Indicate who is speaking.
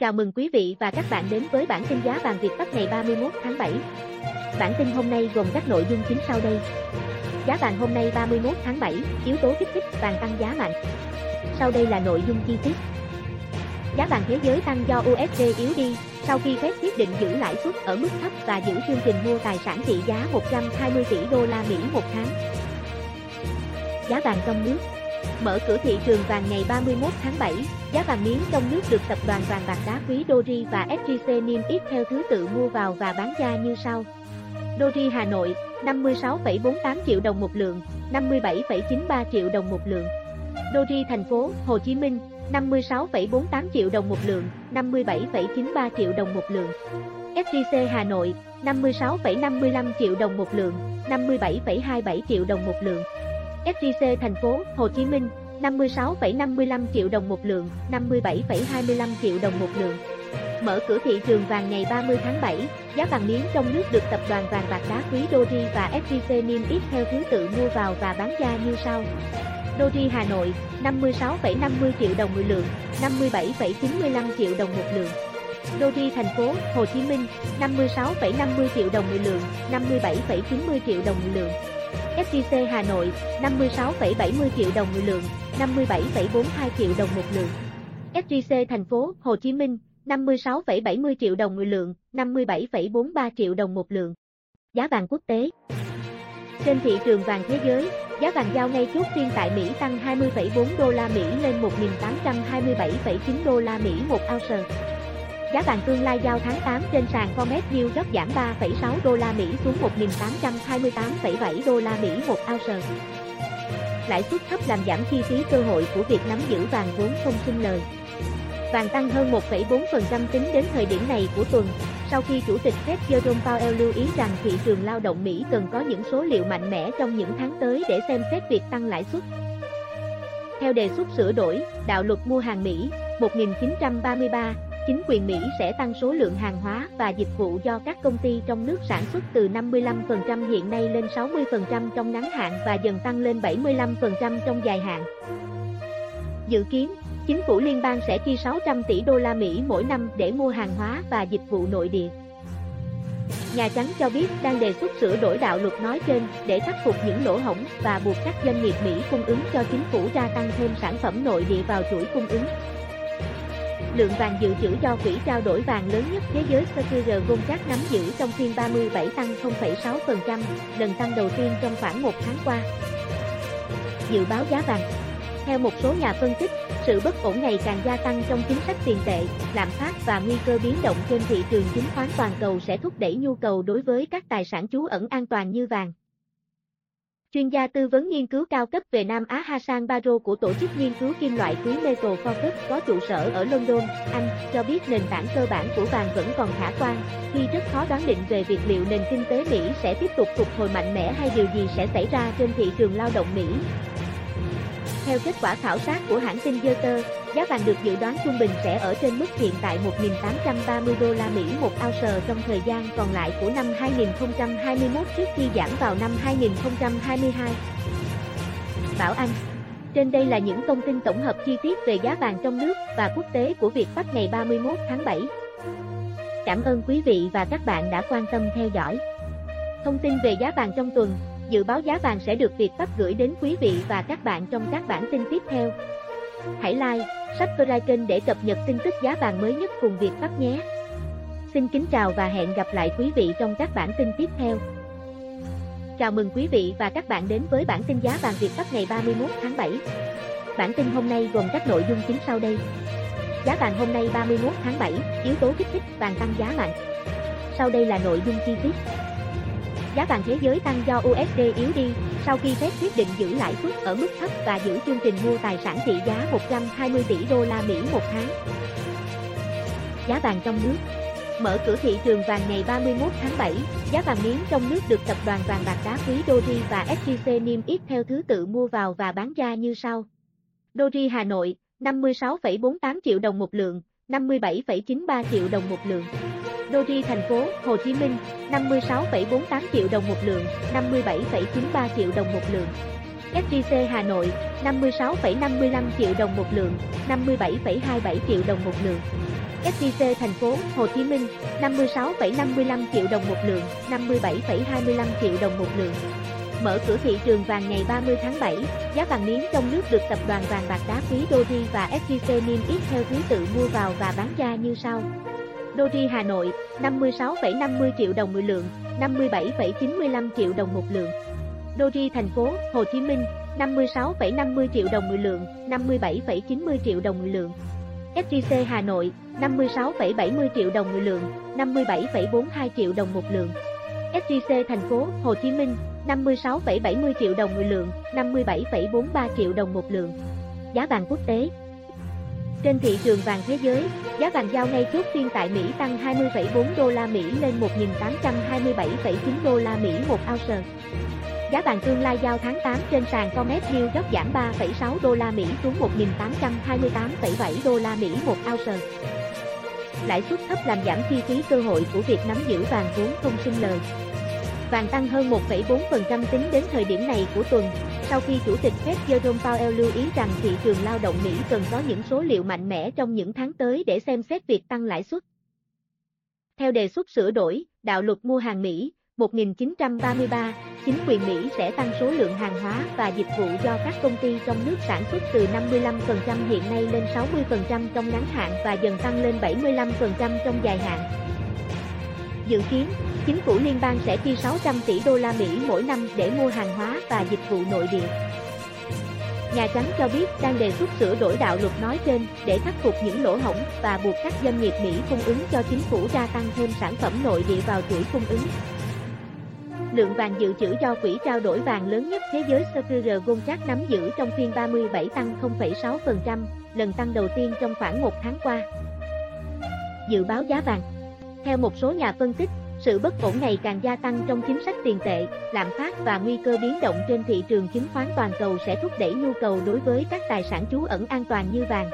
Speaker 1: Chào mừng quý vị và các bạn đến với bản tin giá vàng Việt Bắc ngày 31 tháng 7. Bản tin hôm nay gồm các nội dung chính sau đây. Giá vàng hôm nay 31 tháng 7, yếu tố kích thích vàng tăng giá mạnh. Sau đây là nội dung chi tiết. Giá vàng thế giới tăng do USD yếu đi, sau khi Fed quyết định giữ lãi suất ở mức thấp và giữ chương trình mua tài sản trị giá 120 tỷ đô la Mỹ một tháng. Giá vàng trong nước Mở cửa thị trường vàng ngày 31 tháng 7, giá vàng miếng trong nước được tập đoàn vàng bạc đá quý Doji và SJC niêm yết theo thứ tự mua vào và bán ra như sau. Doji Hà Nội, 56,48 triệu đồng một lượng, 57,93 triệu đồng một lượng. Doji thành phố Hồ Chí Minh, 56,48 triệu đồng một lượng, 57,93 triệu đồng một lượng. SJC Hà Nội, 56,55 triệu đồng một lượng, 57,27 triệu đồng một lượng. SJC thành phố Hồ Chí Minh 56,55 triệu đồng một lượng, 57,25 triệu đồng một lượng. Mở cửa thị trường vàng ngày 30 tháng 7, giá vàng miếng trong nước được tập đoàn vàng bạc đá quý Doji và SJC niêm yết theo thứ tự mua vào và bán ra như sau. Doji Hà Nội 56,50 triệu đồng một lượng, 57,95 triệu đồng một lượng. Doji thành phố Hồ Chí Minh 56,50 triệu đồng một lượng, 57,90 triệu đồng một lượng. SJC Hà Nội 56,70 triệu đồng một lượng, 57,42 triệu đồng một lượng. SJC thành phố Hồ Chí Minh 56,70 triệu đồng một lượng, 57,43 triệu đồng một lượng. Giá vàng quốc tế Trên thị trường vàng thế giới, giá vàng giao ngay chốt phiên tại Mỹ tăng 20,4 đô la Mỹ lên 1.827,9 đô la Mỹ một ounce. Giá vàng tương lai giao tháng 8 trên sàn Comex New York giảm 3,6 đô la Mỹ xuống 1.828,7 đô la Mỹ một ounce. Lãi suất thấp làm giảm chi phí cơ hội của việc nắm giữ vàng vốn không sinh lời. Vàng tăng hơn 1,4% tính đến thời điểm này của tuần, sau khi Chủ tịch Fed Jerome Powell lưu ý rằng thị trường lao động Mỹ cần có những số liệu mạnh mẽ trong những tháng tới để xem xét việc tăng lãi suất. Theo đề xuất sửa đổi, đạo luật mua hàng Mỹ 1933, chính quyền Mỹ sẽ tăng số lượng hàng hóa và dịch vụ do các công ty trong nước sản xuất từ 55% hiện nay lên 60% trong ngắn hạn và dần tăng lên 75% trong dài hạn. Dự kiến, chính phủ liên bang sẽ chi 600 tỷ đô la Mỹ mỗi năm để mua hàng hóa và dịch vụ nội địa. Nhà Trắng cho biết đang đề xuất sửa đổi đạo luật nói trên để khắc phục những lỗ hổng và buộc các doanh nghiệp Mỹ cung ứng cho chính phủ gia tăng thêm sản phẩm nội địa vào chuỗi cung ứng. Lượng vàng dự trữ do quỹ trao đổi vàng lớn nhất thế giới Secure Goldcard nắm giữ trong phiên 37 tăng 0,6%, lần tăng đầu tiên trong khoảng một tháng qua. Dự báo giá vàng Theo một số nhà phân tích, sự bất ổn ngày càng gia tăng trong chính sách tiền tệ, lạm phát và nguy cơ biến động trên thị trường chứng khoán toàn cầu sẽ thúc đẩy nhu cầu đối với các tài sản trú ẩn an toàn như vàng. Chuyên gia tư vấn nghiên cứu cao cấp về Nam Á Hasan Baro của tổ chức nghiên cứu kim loại quý Metal Focus có trụ sở ở London, Anh, cho biết nền tảng cơ bản của vàng vẫn còn khả quan, khi rất khó đoán định về việc liệu nền kinh tế Mỹ sẽ tiếp tục phục hồi mạnh mẽ hay điều gì sẽ xảy ra trên thị trường lao động Mỹ. Theo kết quả khảo sát của hãng tin Reuters, giá vàng được dự đoán trung bình sẽ ở trên mức hiện tại 1.830 đô la Mỹ một ounce trong thời gian còn lại của năm 2021 trước khi giảm vào năm 2022. Bảo Anh Trên đây là những thông tin tổng hợp chi tiết về giá vàng trong nước và quốc tế của Việt Bắc ngày 31 tháng 7. Cảm ơn quý vị và các bạn đã quan tâm theo dõi. Thông tin về giá vàng trong tuần, Dự báo giá vàng sẽ được Việt Bắc gửi đến quý vị và các bạn trong các bản tin tiếp theo. Hãy like, subscribe kênh để cập nhật tin tức giá vàng mới nhất cùng Việt Pháp nhé. Xin kính chào và hẹn gặp lại quý vị trong các bản tin tiếp theo. Chào mừng quý vị và các bạn đến với bản tin giá vàng Việt Bắc ngày 31 tháng 7. Bản tin hôm nay gồm các nội dung chính sau đây. Giá vàng hôm nay 31 tháng 7, yếu tố kích thích vàng tăng giá mạnh. Sau đây là nội dung chi tiết giá vàng thế giới tăng do USD yếu đi, sau khi Fed quyết định giữ lãi suất ở mức thấp và giữ chương trình mua tài sản trị giá 120 tỷ đô la Mỹ một tháng. Giá vàng trong nước Mở cửa thị trường vàng ngày 31 tháng 7, giá vàng miếng trong nước được tập đoàn vàng bạc đá quý Doji và SJC niêm yết theo thứ tự mua vào và bán ra như sau. Doji Hà Nội, 56,48 triệu đồng một lượng, 57,93 triệu đồng một lượng. Doji thành phố Hồ Chí Minh 56,48 triệu đồng một lượng, 57,93 triệu đồng một lượng. SJC Hà Nội 56,55 triệu đồng một lượng, 57,27 triệu đồng một lượng. SJC thành phố Hồ Chí Minh 56,55 triệu đồng một lượng, 57,25 triệu đồng một lượng. Mở cửa thị trường vàng ngày 30 tháng 7, giá vàng miếng trong nước được tập đoàn vàng bạc đá quý Doji và SJC niêm yết theo thứ tự mua vào và bán ra như sau. Doji Hà Nội 56,50 triệu đồng một lượng, 57,95 triệu đồng một lượng. Doji thành phố Hồ Chí Minh 56,50 triệu đồng một lượng, 57,90 triệu đồng một lượng. SJC Hà Nội 56,70 triệu đồng một lượng, 57,42 triệu đồng một lượng. SJC thành phố Hồ Chí Minh 56,70 triệu đồng một lượng, 57,43 triệu đồng một lượng. Giá vàng quốc tế trên thị trường vàng thế giới, giá vàng giao ngay chốt phiên tại Mỹ tăng 20,4 đô la Mỹ lên 1.827,9 đô la Mỹ một ounce. Giá vàng tương lai giao tháng 8 trên sàn Comex New York giảm 3,6 đô la Mỹ xuống 1.828,7 đô la Mỹ một ounce. Lãi suất thấp làm giảm chi phí cơ hội của việc nắm giữ vàng vốn không sinh lời. Vàng tăng hơn 1,4% tính đến thời điểm này của tuần, sau khi Chủ tịch Fed Jerome Powell lưu ý rằng thị trường lao động Mỹ cần có những số liệu mạnh mẽ trong những tháng tới để xem xét việc tăng lãi suất. Theo đề xuất sửa đổi, đạo luật mua hàng Mỹ, 1933, chính quyền Mỹ sẽ tăng số lượng hàng hóa và dịch vụ do các công ty trong nước sản xuất từ 55% hiện nay lên 60% trong ngắn hạn và dần tăng lên 75% trong dài hạn. Dự kiến, chính phủ liên bang sẽ chi 600 tỷ đô la Mỹ mỗi năm để mua hàng hóa và dịch vụ nội địa. Nhà Trắng cho biết đang đề xuất sửa đổi đạo luật nói trên để khắc phục những lỗ hổng và buộc các doanh nghiệp Mỹ cung ứng cho chính phủ gia tăng thêm sản phẩm nội địa vào chuỗi cung ứng. Lượng vàng dự trữ do quỹ trao đổi vàng lớn nhất thế giới Secure Goldrat nắm giữ trong phiên 37 tăng 0,6%, lần tăng đầu tiên trong khoảng một tháng qua. Dự báo giá vàng Theo một số nhà phân tích, sự bất ổn ngày càng gia tăng trong chính sách tiền tệ, lạm phát và nguy cơ biến động trên thị trường chứng khoán toàn cầu sẽ thúc đẩy nhu cầu đối với các tài sản trú ẩn an toàn như vàng,